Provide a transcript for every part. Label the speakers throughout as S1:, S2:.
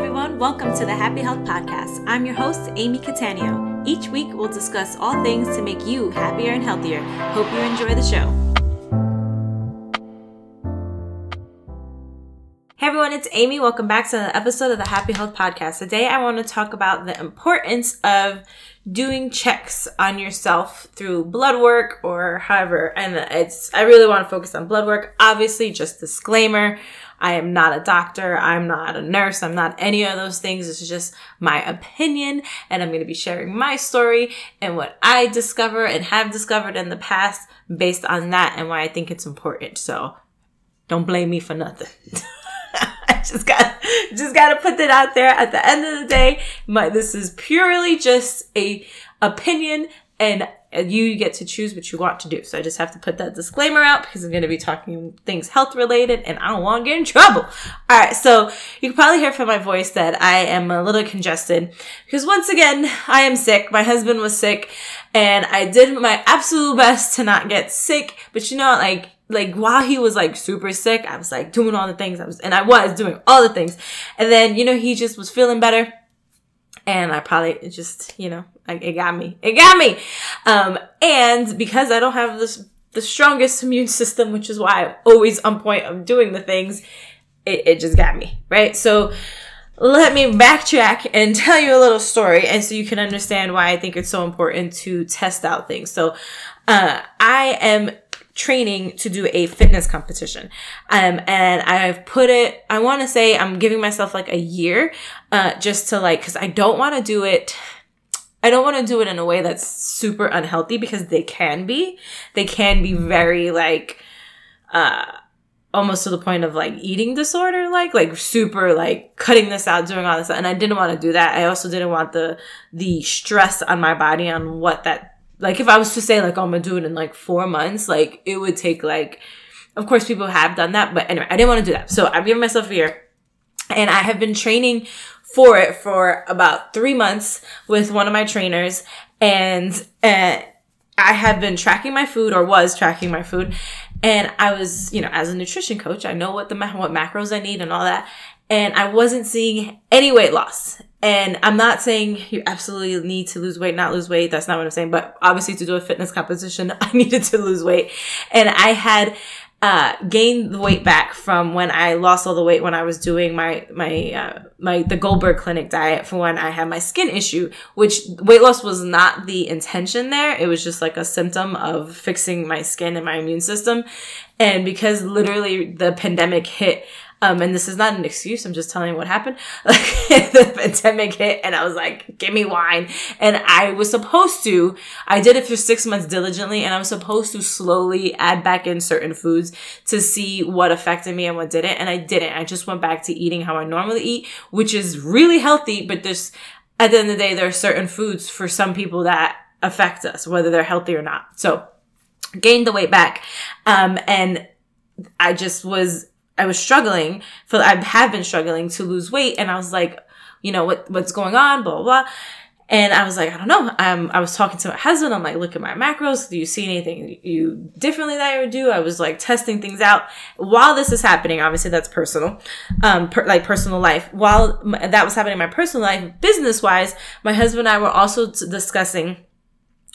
S1: everyone. Welcome to the Happy Health Podcast. I'm your host, Amy Catania. Each week, we'll discuss all things to make you happier and healthier. Hope you enjoy the show. Hey everyone, it's Amy. Welcome back to an episode of the Happy Health Podcast. Today, I want to talk about the importance of doing checks on yourself through blood work or however. And it's, I really want to focus on blood work. Obviously, just disclaimer. I am not a doctor. I'm not a nurse. I'm not any of those things. This is just my opinion. And I'm going to be sharing my story and what I discover and have discovered in the past based on that and why I think it's important. So don't blame me for nothing. I just got just got to put that out there. At the end of the day, my this is purely just a opinion and you get to choose what you want to do. So I just have to put that disclaimer out because I'm going to be talking things health related and I don't want to get in trouble. All right. So you can probably hear from my voice that I am a little congested because once again, I am sick. My husband was sick and I did my absolute best to not get sick. But you know, like, like while he was like super sick, I was like doing all the things I was, and I was doing all the things. And then, you know, he just was feeling better and I probably just, you know, it got me. It got me. Um, and because I don't have this, the strongest immune system, which is why I'm always on point of doing the things, it, it just got me, right? So let me backtrack and tell you a little story and so you can understand why I think it's so important to test out things. So, uh, I am training to do a fitness competition. Um, and I've put it, I want to say I'm giving myself like a year, uh, just to like, cause I don't want to do it. I don't want to do it in a way that's super unhealthy because they can be, they can be very like, uh, almost to the point of like eating disorder, like, like super like cutting this out, doing all this. And I didn't want to do that. I also didn't want the, the stress on my body on what that like if I was to say like oh, I'm gonna do it in like four months, like it would take like of course people have done that, but anyway, I didn't want to do that. So I'm giving myself a year. And I have been training for it for about three months with one of my trainers and uh, I have been tracking my food or was tracking my food. And I was, you know, as a nutrition coach, I know what the, what macros I need and all that. And I wasn't seeing any weight loss. And I'm not saying you absolutely need to lose weight, not lose weight. That's not what I'm saying. But obviously to do a fitness competition, I needed to lose weight. And I had, uh, gained the weight back from when I lost all the weight when I was doing my, my, uh, my, the Goldberg clinic diet for when I had my skin issue, which weight loss was not the intention there. It was just like a symptom of fixing my skin and my immune system. And because literally the pandemic hit, um, and this is not an excuse. I'm just telling you what happened. Like the pandemic hit and I was like, give me wine. And I was supposed to, I did it for six months diligently and I was supposed to slowly add back in certain foods to see what affected me and what didn't. And I didn't. I just went back to eating how I normally eat, which is really healthy, but there's, at the end of the day, there are certain foods for some people that affect us, whether they're healthy or not. So gained the weight back. Um, and I just was I was struggling for, I have been struggling to lose weight. And I was like, you know, what, what's going on? Blah, blah, blah. And I was like, I don't know. Um, I was talking to my husband. I'm like, look at my macros. Do you see anything you differently that I would do? I was like testing things out while this is happening. Obviously, that's personal, um, per, like personal life. While that was happening in my personal life, business wise, my husband and I were also discussing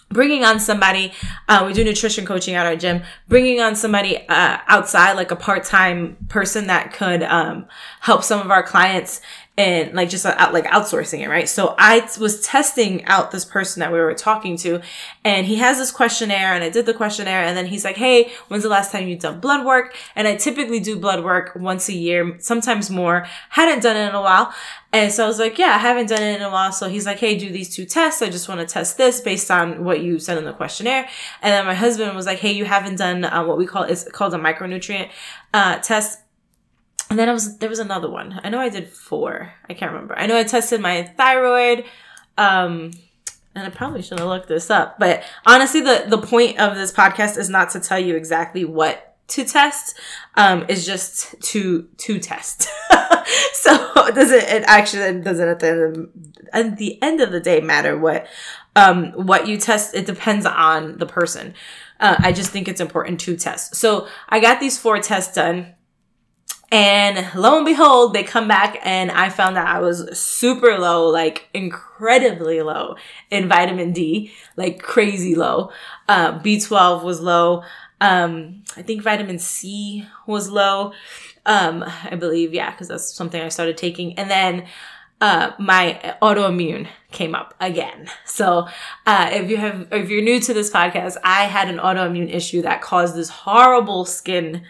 S1: bringing on somebody uh, we do nutrition coaching at our gym. Bringing on somebody uh, outside like a part-time person that could um, help some of our clients and like just uh, out, like outsourcing it, right? So I was testing out this person that we were talking to and he has this questionnaire and I did the questionnaire and then he's like, Hey, when's the last time you've done blood work? And I typically do blood work once a year, sometimes more. Hadn't done it in a while. And so I was like, yeah, I haven't done it in a while. So he's like, hey, do these two tests. I just want to test this based on what you said in the questionnaire. And then my husband was like, hey, you haven't done uh, what we call, it's called a micronutrient uh, test and then I was there was another one. I know I did four. I can't remember. I know I tested my thyroid. Um, and I probably should have looked this up. But honestly, the the point of this podcast is not to tell you exactly what to test. Um, is just to to test. so it does it? It actually doesn't at the end of, at the end of the day matter what um what you test. It depends on the person. Uh, I just think it's important to test. So I got these four tests done And lo and behold, they come back and I found that I was super low, like incredibly low in vitamin D, like crazy low. Uh, B12 was low. Um, I think vitamin C was low. Um, I believe, yeah, because that's something I started taking. And then uh, my autoimmune came up again. So, uh, if you have, if you're new to this podcast, I had an autoimmune issue that caused this horrible skin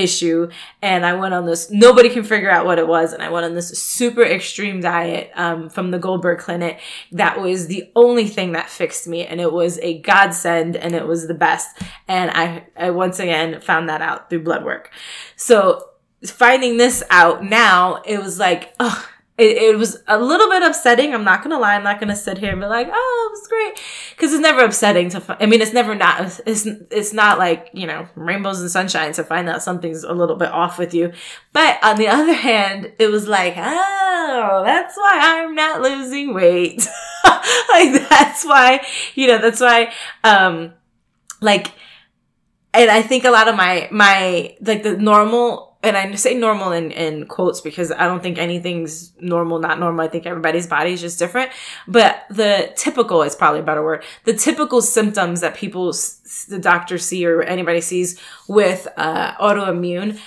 S1: issue and I went on this nobody can figure out what it was and I went on this super extreme diet um, from the Goldberg clinic that was the only thing that fixed me and it was a godsend and it was the best and I, I once again found that out through blood work. So finding this out now it was like oh it, it was a little bit upsetting. I'm not gonna lie. I'm not gonna sit here and be like, "Oh, it was great," because it's never upsetting to. I mean, it's never not. It's it's not like you know rainbows and sunshine to find out something's a little bit off with you. But on the other hand, it was like, oh, that's why I'm not losing weight. like that's why you know that's why um like and I think a lot of my my like the normal and I say normal in, in quotes because I don't think anything's normal, not normal. I think everybody's body is just different. But the typical is probably a better word. The typical symptoms that people, the doctor see or anybody sees with uh, autoimmune,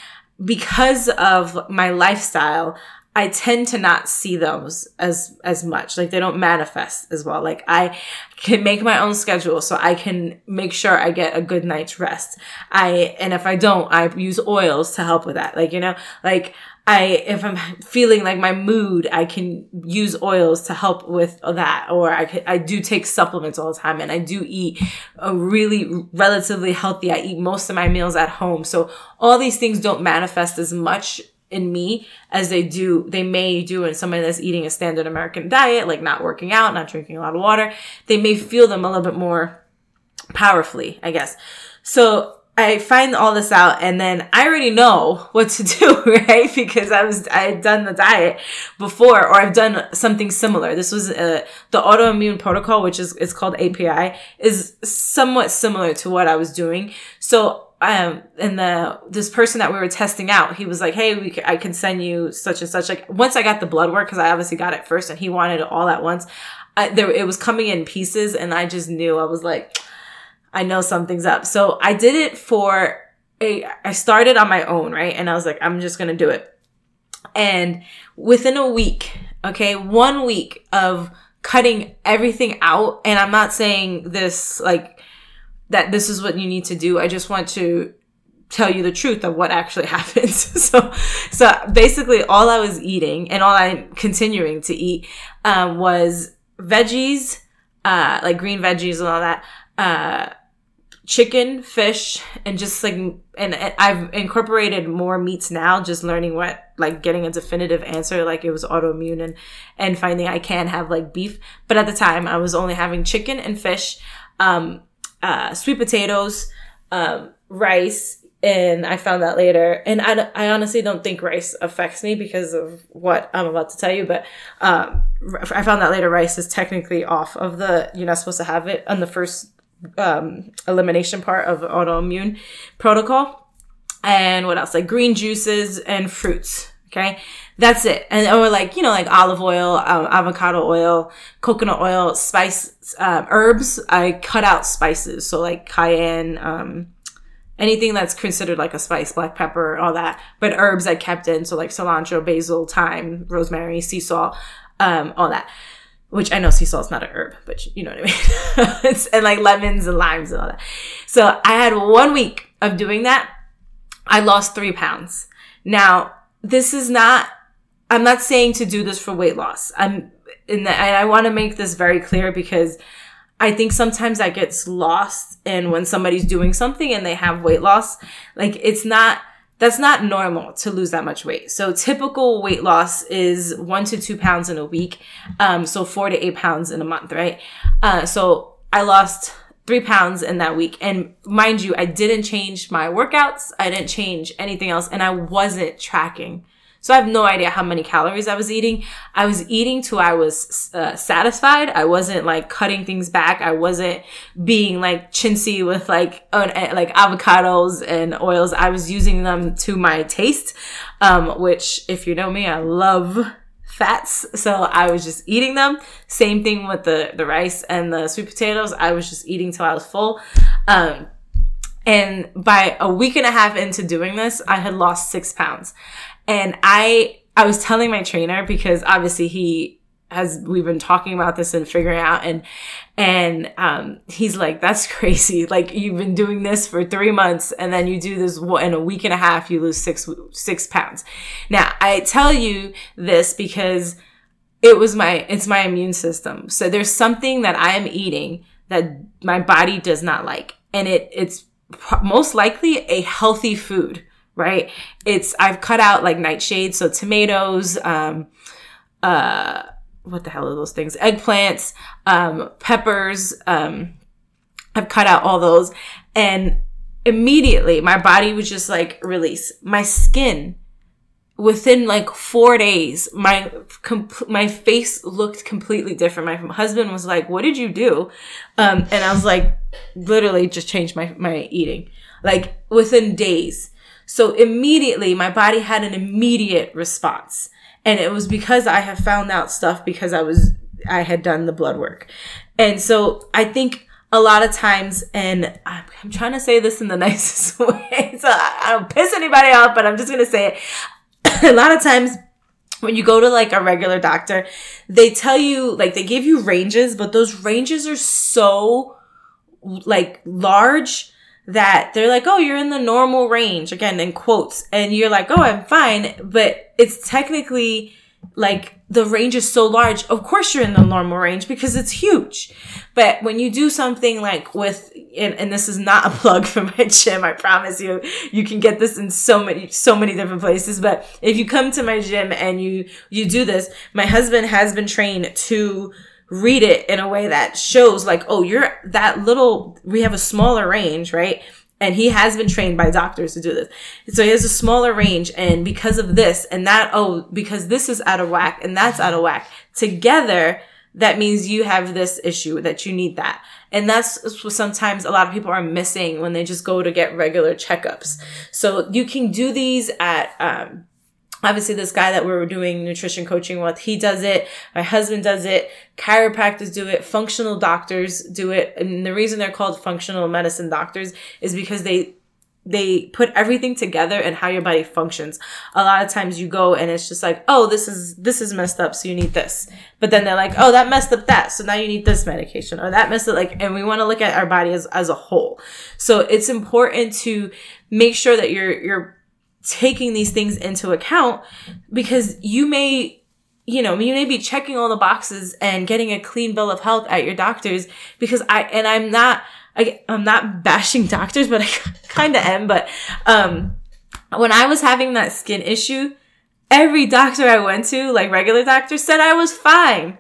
S1: because of my lifestyle, I tend to not see those as as much. Like they don't manifest as well. Like I can make my own schedule so I can make sure I get a good night's rest. I and if I don't, I use oils to help with that. Like, you know, like I if I'm feeling like my mood, I can use oils to help with that or I can, I do take supplements all the time and I do eat a really relatively healthy. I eat most of my meals at home. So all these things don't manifest as much in me as they do, they may do in somebody that's eating a standard American diet, like not working out, not drinking a lot of water. They may feel them a little bit more powerfully, I guess. So I find all this out and then I already know what to do, right? Because I was, I had done the diet before or I've done something similar. This was uh, the autoimmune protocol, which is, it's called API, is somewhat similar to what I was doing. So um, and the this person that we were testing out, he was like, "Hey, we I can send you such and such." Like once I got the blood work, because I obviously got it first, and he wanted it all at once. I, there it was coming in pieces, and I just knew I was like, I know something's up. So I did it for a. I started on my own, right, and I was like, I'm just gonna do it. And within a week, okay, one week of cutting everything out, and I'm not saying this like that this is what you need to do. I just want to tell you the truth of what actually happens. so, so basically all I was eating and all I'm continuing to eat, um, was veggies, uh, like green veggies and all that, uh, chicken, fish, and just like, and I've incorporated more meats now, just learning what, like getting a definitive answer, like it was autoimmune and, and finding I can have like beef. But at the time I was only having chicken and fish. Um, uh, sweet potatoes, um, rice, and I found that later. And I, I honestly don't think rice affects me because of what I'm about to tell you, but um, I found that later rice is technically off of the, you're not supposed to have it on the first um, elimination part of autoimmune protocol. And what else? Like green juices and fruits. Okay. That's it. And, or like, you know, like olive oil, um, avocado oil, coconut oil, spice, um, herbs. I cut out spices. So like cayenne, um, anything that's considered like a spice, black pepper, all that. But herbs I kept in. So like cilantro, basil, thyme, rosemary, sea salt, um, all that. Which I know sea salt is not a herb, but you know what I mean. and like lemons and limes and all that. So I had one week of doing that. I lost three pounds. Now, this is not, I'm not saying to do this for weight loss. I'm in the, and I want to make this very clear because I think sometimes that gets lost and when somebody's doing something and they have weight loss, like it's not, that's not normal to lose that much weight. So typical weight loss is one to two pounds in a week. Um, so four to eight pounds in a month, right? Uh, so I lost three pounds in that week. And mind you, I didn't change my workouts. I didn't change anything else and I wasn't tracking. So I have no idea how many calories I was eating. I was eating till I was uh, satisfied. I wasn't like cutting things back. I wasn't being like chintzy with like uh, like avocados and oils. I was using them to my taste, um, which if you know me, I love fats. So I was just eating them. Same thing with the, the rice and the sweet potatoes. I was just eating till I was full. Um, and by a week and a half into doing this, I had lost six pounds. And I, I was telling my trainer because obviously he has, we've been talking about this and figuring out and, and, um, he's like, that's crazy. Like you've been doing this for three months and then you do this in a week and a half, you lose six, six pounds. Now I tell you this because it was my, it's my immune system. So there's something that I am eating that my body does not like. And it, it's most likely a healthy food right? It's I've cut out like nightshades, so tomatoes, um, uh, what the hell are those things? Eggplants, um, peppers. Um, I've cut out all those, and immediately my body was just like release. My skin within like four days, my comp- my face looked completely different. My husband was like, "What did you do?" Um, and I was like, literally just changed my my eating. Like within days, so immediately my body had an immediate response. And it was because I have found out stuff because I was, I had done the blood work. And so I think a lot of times, and I'm, trying to say this in the nicest way, so I, I don't piss anybody off, but I'm just to say it. a lot of times, when you go to like a regular doctor, they tell you, like, they give you ranges, but those ranges are so like large that they're like, oh, you're in the normal range, again, in quotes, and you're like, oh, I'm fine, but it's technically like the range is so large. Of course you're in the normal range because it's huge. But when you do something like with, and, and this is not a plug for my gym, I promise you, you can get this in so many, so many different places. But if you come to my gym and you, you do this, my husband has been trained to, read it in a way that shows like, oh, you're that little, we have a smaller range, right? And he has been trained by doctors to do this. So he has a smaller range. And because of this and that, oh, because this is out of whack and that's out of whack together, that means you have this issue that you need that. And that's sometimes a lot of people are missing when they just go to get regular checkups. So you can do these at, um, obviously this guy that we were doing nutrition coaching with he does it my husband does it chiropractors do it functional doctors do it and the reason they're called functional medicine doctors is because they they put everything together and how your body functions. A lot of times you go and it's just like, oh, this is this is messed up, so you need this. But then they're like, oh, that messed up that, so now you need this medication, or that messed up like, and we want to look at our body as as a whole. So it's important to make sure that you're you're taking these things into account because you may you know, you may be checking all the boxes and getting a clean bill of health at your doctors because I, and I'm not, I, I'm not bashing doctors, but I kind of am. But, um, when I was having that skin issue, every doctor I went to, like regular doctors said I was fine.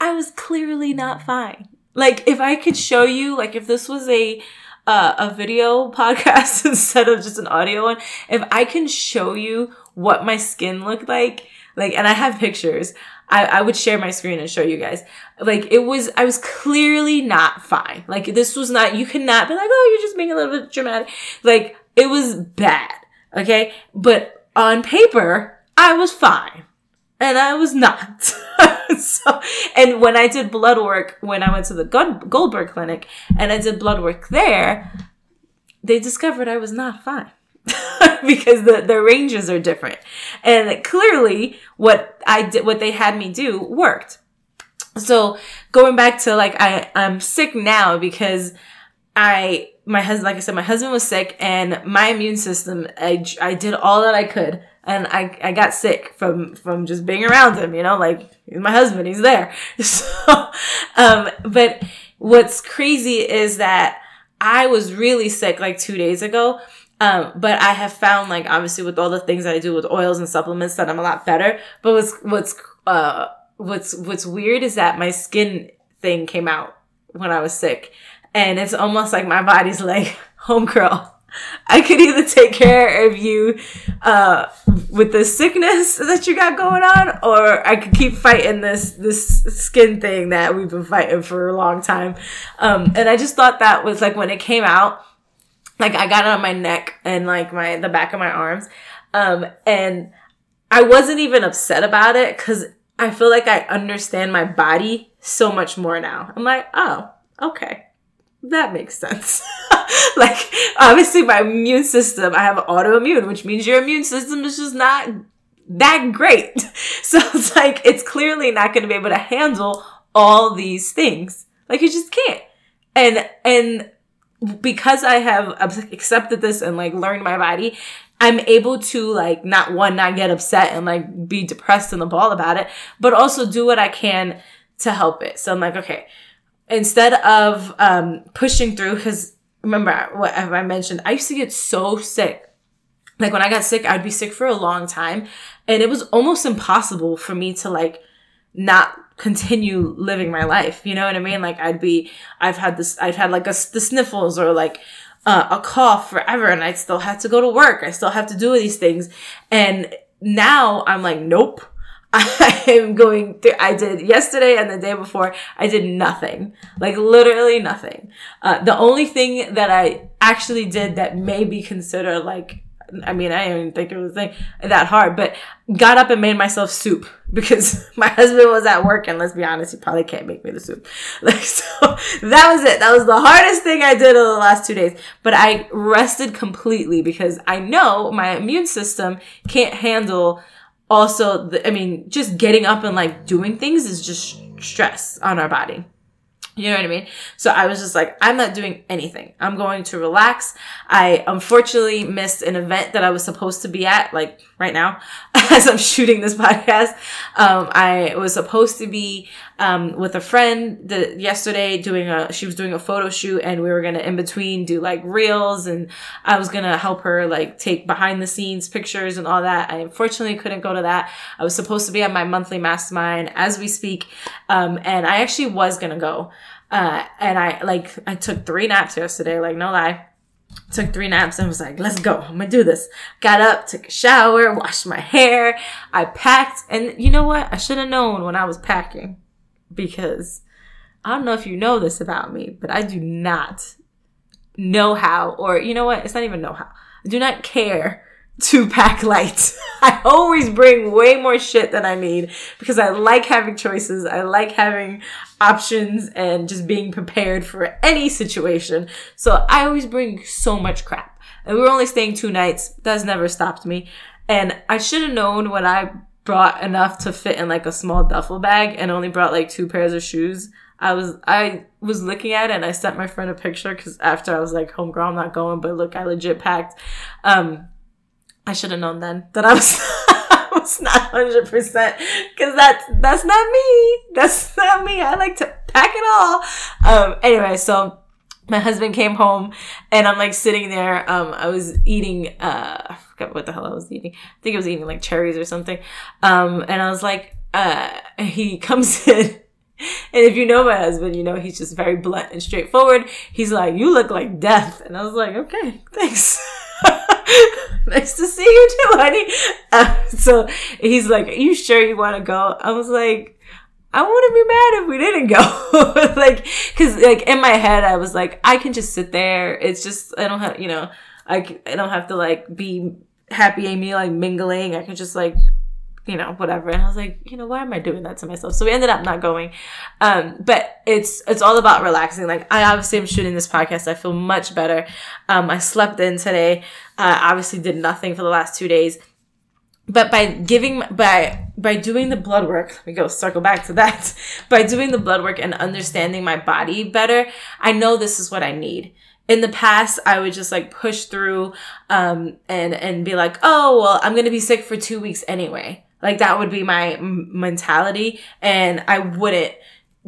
S1: I was clearly not fine. Like if I could show you, like if this was a, uh, a video podcast instead of just an audio one, if I can show you what my skin looked like, like, and I have pictures, I, I would share my screen and show you guys. Like, it was, I was clearly not fine. Like, this was not, you cannot be like, oh, you're just being a little bit dramatic. Like, it was bad. Okay. But on paper, I was fine. And I was not. so, and when I did blood work, when I went to the Goldberg Clinic and I did blood work there, they discovered I was not fine. because the, the ranges are different. And clearly what I did, what they had me do worked. So going back to like, I, I'm sick now because I, my husband, like I said, my husband was sick and my immune system, I, I did all that I could and I, I got sick from, from just being around him, you know, like he's my husband, he's there. So, um, but what's crazy is that I was really sick like two days ago. Um, but I have found like obviously with all the things I do with oils and supplements that I'm a lot better. But what's, what's, uh, what's, what's weird is that my skin thing came out when I was sick. And it's almost like my body's like, home girl, I could either take care of you, uh, with the sickness that you got going on, or I could keep fighting this this skin thing that we've been fighting for a long time. Um, and I just thought that was like when it came out, like I got it on my neck and like my the back of my arms, um, and I wasn't even upset about it because I feel like I understand my body so much more now. I'm like, oh, okay that makes sense. like, obviously, my immune system, I have autoimmune, which means your immune system is just not that great. So it's like, it's clearly not going to be able to handle all these things. Like, you just can't. And, and because I have accepted this and like learned my body, I'm able to like not one, not get upset and like be depressed in the ball about it, but also do what I can to help it. So I'm like, okay, instead of um, pushing through, because remember what I mentioned, I used to get so sick. Like when I got sick, I'd be sick for a long time, and it was almost impossible for me to like not continue living my life. You know what I mean? Like I'd be, I've had this, I've had like a, the sniffles or like uh, a cough forever, and I still had to go to work. I still have to do these things, and now I'm like, nope. I am going through, I did yesterday and the day before, I did nothing. Like literally nothing. Uh, the only thing that I actually did that may be considered like, I mean, I didn't think it was like that hard, but got up and made myself soup because my husband was at work and let's be honest, he probably can't make me the soup. Like, so that was it. That was the hardest thing I did in the last two days, but I rested completely because I know my immune system can't handle also, the, I mean, just getting up and like doing things is just stress on our body. You know what I mean? So I was just like, I'm not doing anything. I'm going to relax. I unfortunately missed an event that I was supposed to be at, like right now, as I'm shooting this podcast. Um, I was supposed to be, um, with a friend the, yesterday doing a, she was doing a photo shoot and we were going to in between do like reels and I was going to help her like take behind the scenes pictures and all that. I unfortunately couldn't go to that. I was supposed to be at my monthly mastermind as we speak. Um, and I actually was going to go. Uh, and I like, I took three naps yesterday, like no lie. Took three naps and was like, let's go. I'm gonna do this. Got up, took a shower, washed my hair. I packed. And you know what? I should have known when I was packing because I don't know if you know this about me, but I do not know how, or you know what? It's not even know how. I do not care to pack light. I always bring way more shit than I need because I like having choices. I like having options and just being prepared for any situation. So I always bring so much crap. And we were only staying two nights. That's never stopped me. And I should have known when I brought enough to fit in like a small duffel bag and only brought like two pairs of shoes. I was I was looking at it and I sent my friend a picture because after I was like, homegirl, I'm not going, but look, I legit packed. Um, I should have known then that I was I was not hundred percent because that's that's not me. That's not me. I like to pack it all. Um. Anyway, so my husband came home and I'm like sitting there. Um. I was eating. Uh. I forgot what the hell I was eating. I think I was eating like cherries or something. Um. And I was like. Uh. He comes in. And if you know my husband, you know he's just very blunt and straightforward. He's like, "You look like death," and I was like, "Okay, thanks." nice to see you too, honey. Uh, so he's like, Are you sure you want to go? I was like, I wouldn't be mad if we didn't go. like, cause like in my head, I was like, I can just sit there. It's just, I don't have, you know, I, I don't have to like be happy Amy, like mingling. I can just like you know, whatever. And I was like, you know, why am I doing that to myself? So we ended up not going. Um, but it's, it's all about relaxing. Like I obviously am shooting this podcast. I feel much better. Um, I slept in today. Uh, obviously did nothing for the last two days. But by giving, by, by doing the blood work, let me go circle back to that. by doing the blood work and understanding my body better, I know this is what I need in the past i would just like push through um and and be like oh well i'm gonna be sick for two weeks anyway like that would be my mentality. And I wouldn't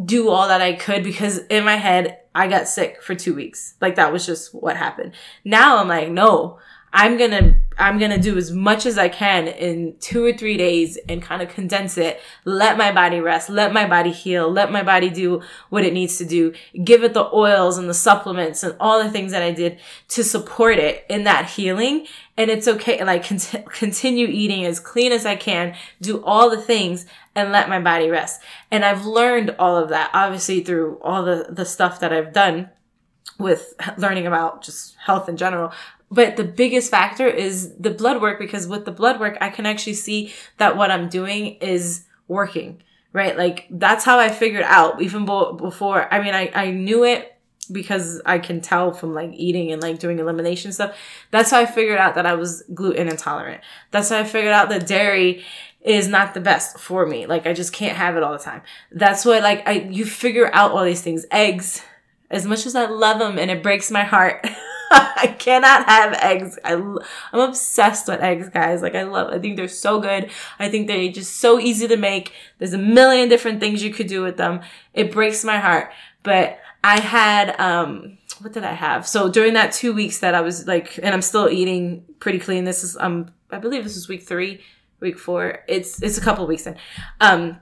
S1: do all that I could because in my head, I got sick for two weeks. Like that was just what happened. Now I'm like, no, I'm gonna, I'm gonna do as much as I can in two or three days and kind of condense it. Let my body rest. Let my body heal. Let my body do what it needs to do. Give it the oils and the supplements and all the things that I did to support it in that healing and it's okay. Like cont- continue eating as clean as I can, do all the things and let my body rest. And I've learned all of that obviously through all the, the stuff that I've done with learning about just health in general. But the biggest factor is the blood work because with the blood work, I can actually see that what I'm doing is working, right? Like that's how I figured out even before. I mean, I, I knew it because I can tell from like eating and like doing elimination stuff. That's how I figured out that I was gluten intolerant. That's how I figured out that dairy is not the best for me. Like I just can't have it all the time. That's what like I you figure out all these things. Eggs, as much as I love them and it breaks my heart. I cannot have eggs. I, I'm obsessed with eggs, guys. Like I love, I think they're so good. I think they're just so easy to make. There's a million different things you could do with them. It breaks my heart. But I had, um, what did I have? So during that two weeks that I was like, and I'm still eating pretty clean. This is, um, I believe this is week three, week four. It's, it's a couple weeks in. Um,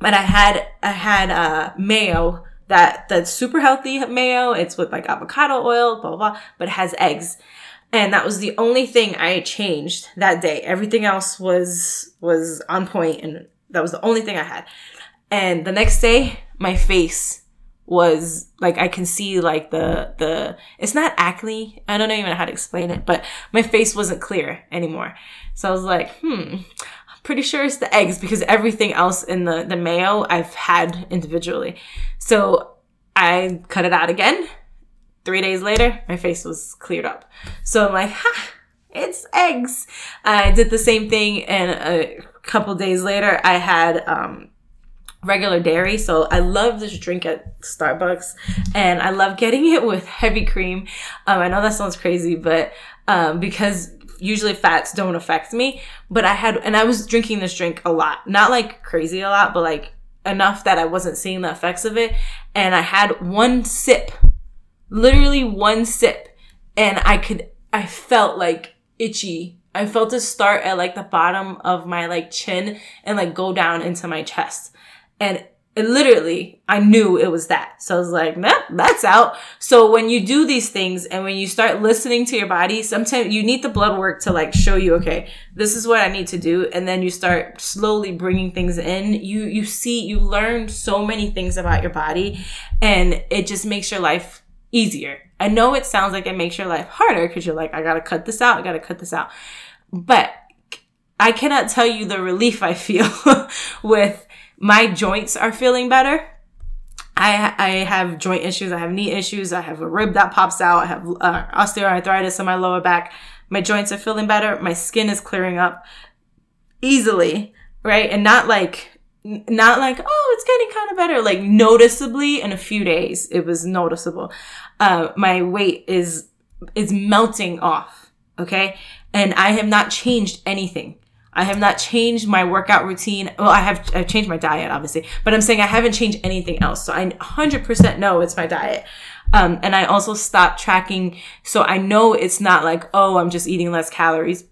S1: but I had, I had, uh, mayo that, that's super healthy mayo. It's with like avocado oil, blah, blah, blah, but it has eggs. And that was the only thing I changed that day. Everything else was, was on point and that was the only thing I had. And the next day, my face was like I can see like the the it's not acne. I don't even know how to explain it, but my face wasn't clear anymore. So I was like, hmm, I'm pretty sure it's the eggs because everything else in the the mayo I've had individually. So I cut it out again. Three days later, my face was cleared up. So I'm like, ha, it's eggs. I did the same thing, and a couple days later, I had um, regular dairy. So I love this drink at Starbucks and I love getting it with heavy cream. Um, I know that sounds crazy, but, um, because usually fats don't affect me, but I had, and I was drinking this drink a lot, not like crazy a lot, but like enough that I wasn't seeing the effects of it. And I had one sip, literally one sip and I could, I felt like itchy I felt it start at like the bottom of my like chin and like go down into my chest. And it literally, I knew it was that. So I was like, nah, that's out. So when you do these things and when you start listening to your body, sometimes you need the blood work to like show you, okay, this is what I need to do. And then you start slowly bringing things in. You, you see, you learn so many things about your body and it just makes your life easier. I know it sounds like it makes your life harder because you're like, I gotta cut this out. I gotta cut this out. But I cannot tell you the relief I feel with my joints are feeling better. I, I have joint issues. I have knee issues. I have a rib that pops out. I have uh, osteoarthritis in my lower back. My joints are feeling better. My skin is clearing up easily, right? And not like, not like, oh, it's getting kind of better. Like noticeably in a few days, it was noticeable. Uh, my weight is, is melting off. Okay. And I have not changed anything. I have not changed my workout routine. Well, I have I've changed my diet, obviously, but I'm saying I haven't changed anything else. So I 100% know it's my diet. Um, and I also stopped tracking. So I know it's not like, oh, I'm just eating less calories.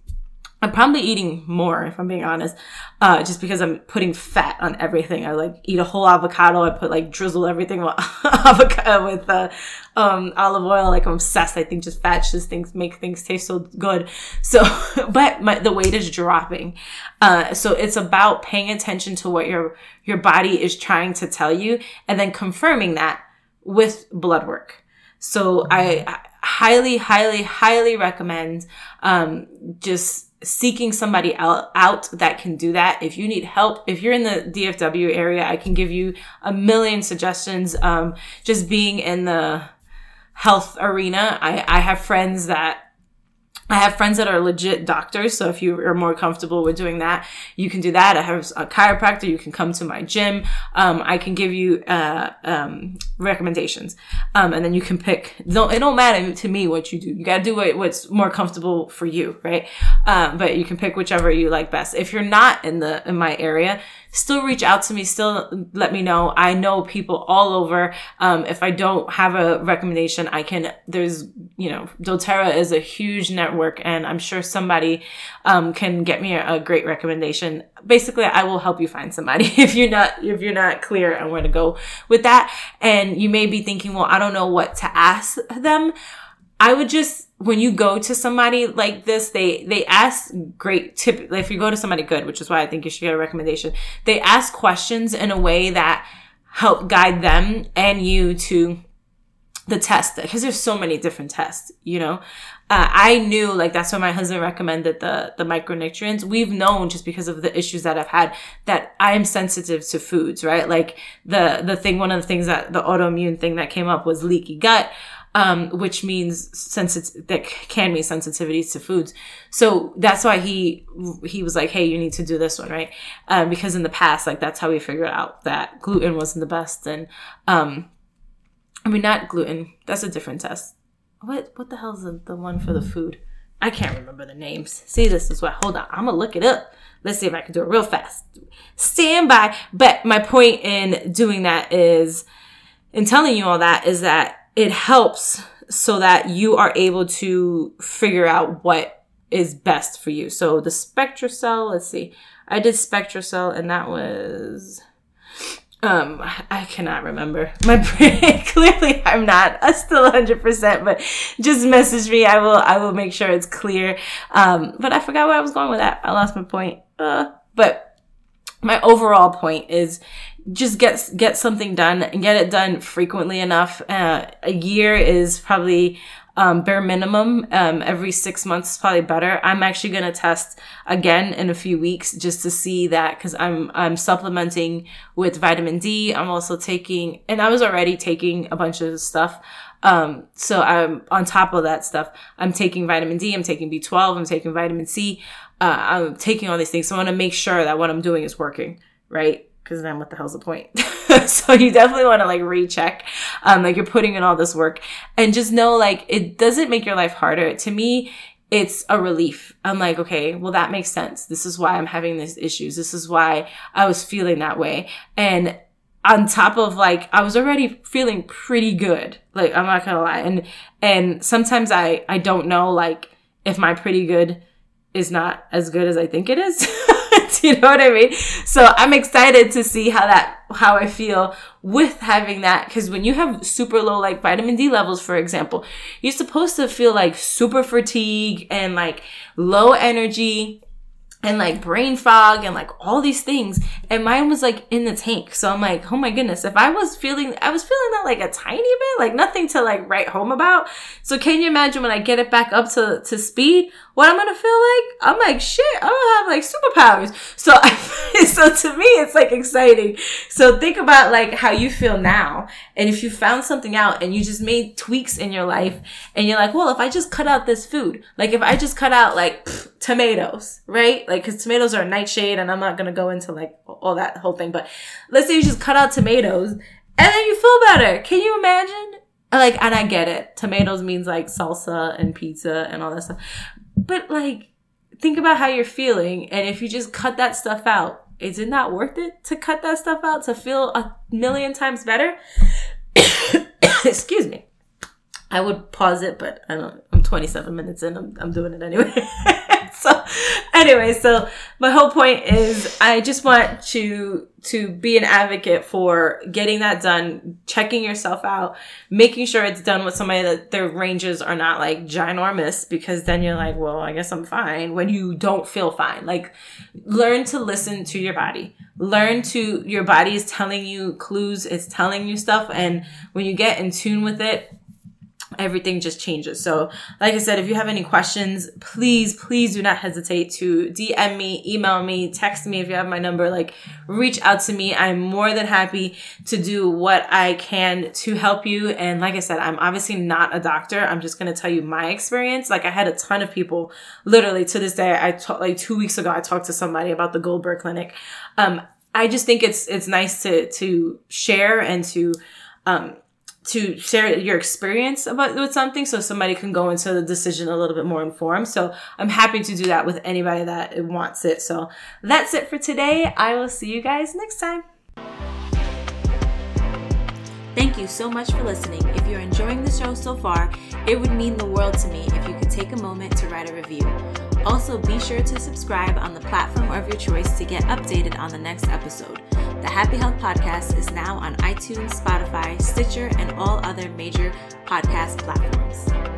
S1: I'm probably eating more, if I'm being honest, uh, just because I'm putting fat on everything. I like eat a whole avocado. I put like drizzle everything with avocado with uh, um, olive oil. Like I'm obsessed. I think just fat just things make things taste so good. So, but my, the weight is dropping. Uh, so it's about paying attention to what your your body is trying to tell you, and then confirming that with blood work. So I, I highly, highly, highly recommend um, just seeking somebody out, that can do that. If you need help, if you're in the DFW area, I can give you a million suggestions. Um, just being in the health arena, I, I have friends that I have friends that are legit doctors. So if you are more comfortable with doing that, you can do that. I have a chiropractor. You can come to my gym. Um, I can give you, uh, um, recommendations. Um, and then you can pick, don't, it don't matter to me what you do. You gotta do what, what's more comfortable for you, right? Um, but you can pick whichever you like best. If you're not in the, in my area, still reach out to me. Still let me know. I know people all over. Um, if I don't have a recommendation, I can, there's, you know, doTERRA is a huge network and I'm sure somebody, um, can get me a, a great recommendation. Basically, I will help you find somebody if you're not, if you're not clear on where to go with that. And you may be thinking, well, I don't know what to ask them. I would just when you go to somebody like this, they they ask great tip. If you go to somebody good, which is why I think you should get a recommendation, they ask questions in a way that help guide them and you to the test because there's so many different tests. You know, uh, I knew like that's why my husband recommended the the micronutrients. We've known just because of the issues that I've had that I am sensitive to foods, right? Like the the thing, one of the things that the autoimmune thing that came up was leaky gut um, which means sensitive that can mean sensitivities to foods. So that's why he he was like, "Hey, you need to do this one, right?" Um, because in the past, like that's how we figured out that gluten wasn't the best, and um, I mean not gluten. That's a different test. What what the hell is the, the one for the food? I can't remember the names. See, this is why. Hold on, I'm gonna look it up. Let's see if I can do it real fast. Stand by. But my point in doing that is, in telling you all that, is that it helps so that you are able to figure out what is best for you. So the SpectraCell, let's see. I did SpectraCell and that was um I cannot remember. My brain clearly I'm not I'm still 100%, but just message me. I will I will make sure it's clear. Um but I forgot where I was going with that. I lost my point. Uh but my overall point is just get get something done and get it done frequently enough. Uh, a year is probably um, bare minimum. Um, every six months is probably better. I'm actually gonna test again in a few weeks just to see that because I'm I'm supplementing with vitamin D. I'm also taking, and I was already taking a bunch of stuff. Um, so I'm on top of that stuff. I'm taking vitamin D. I'm taking B12. I'm taking vitamin C. Uh, I'm taking all these things. So I want to make sure that what I'm doing is working, right? Because then what the hell's the point? so you definitely want to like recheck, um, like you're putting in all this work and just know like it doesn't make your life harder. To me, it's a relief. I'm like, okay, well, that makes sense. This is why I'm having these issues. This is why I was feeling that way. And on top of like, I was already feeling pretty good. Like, I'm not gonna lie. And, and sometimes I, I don't know, like, if my pretty good is not as good as I think it is. You know what I mean? So I'm excited to see how that, how I feel with having that. Cause when you have super low, like vitamin D levels, for example, you're supposed to feel like super fatigue and like low energy and like brain fog and like all these things. And mine was like in the tank. So I'm like, oh my goodness, if I was feeling, I was feeling that like a tiny bit, like nothing to like write home about. So can you imagine when I get it back up to, to speed, what I'm gonna feel like? I'm like, shit, I'm gonna have like superpowers. So, I, so to me, it's like exciting. So think about like how you feel now. And if you found something out and you just made tweaks in your life and you're like, well, if I just cut out this food, like if I just cut out like pff, tomatoes, right? Like, cause tomatoes are a nightshade and I'm not gonna go into like all that whole thing, but let's say you just cut out tomatoes and then you feel better. Can you imagine? Like, and I get it. Tomatoes means like salsa and pizza and all that stuff. But like, think about how you're feeling. And if you just cut that stuff out, is it not worth it to cut that stuff out to feel a million times better? Excuse me. I would pause it, but I don't. I'm 27 minutes in. I'm, I'm doing it anyway. so anyway, so my whole point is I just want to to be an advocate for getting that done, checking yourself out, making sure it's done with somebody that their ranges are not like ginormous because then you're like, well, I guess I'm fine when you don't feel fine. Like learn to listen to your body. Learn to your body is telling you clues, it's telling you stuff and when you get in tune with it, everything just changes. So, like I said, if you have any questions, please, please do not hesitate to DM me, email me, text me if you have my number. Like, reach out to me. I'm more than happy to do what I can to help you. And like I said, I'm obviously not a doctor. I'm just going to tell you my experience. Like, I had a ton of people literally to this day. I talked like two weeks ago, I talked to somebody about the Goldberg Clinic. Um, I just think it's, it's nice to, to share and to, um, to share your experience about with something so somebody can go into the decision a little bit more informed. So I'm happy to do that with anybody that wants it. So that's it for today. I will see you guys next time. Thank you so much for listening. If you're enjoying the show so far, it would mean the world to me if you could take a moment to write a review. Also, be sure to subscribe on the platform of your choice to get updated on the next episode. The Happy Health Podcast is now on iTunes, Spotify, Stitcher, and all other major podcast platforms.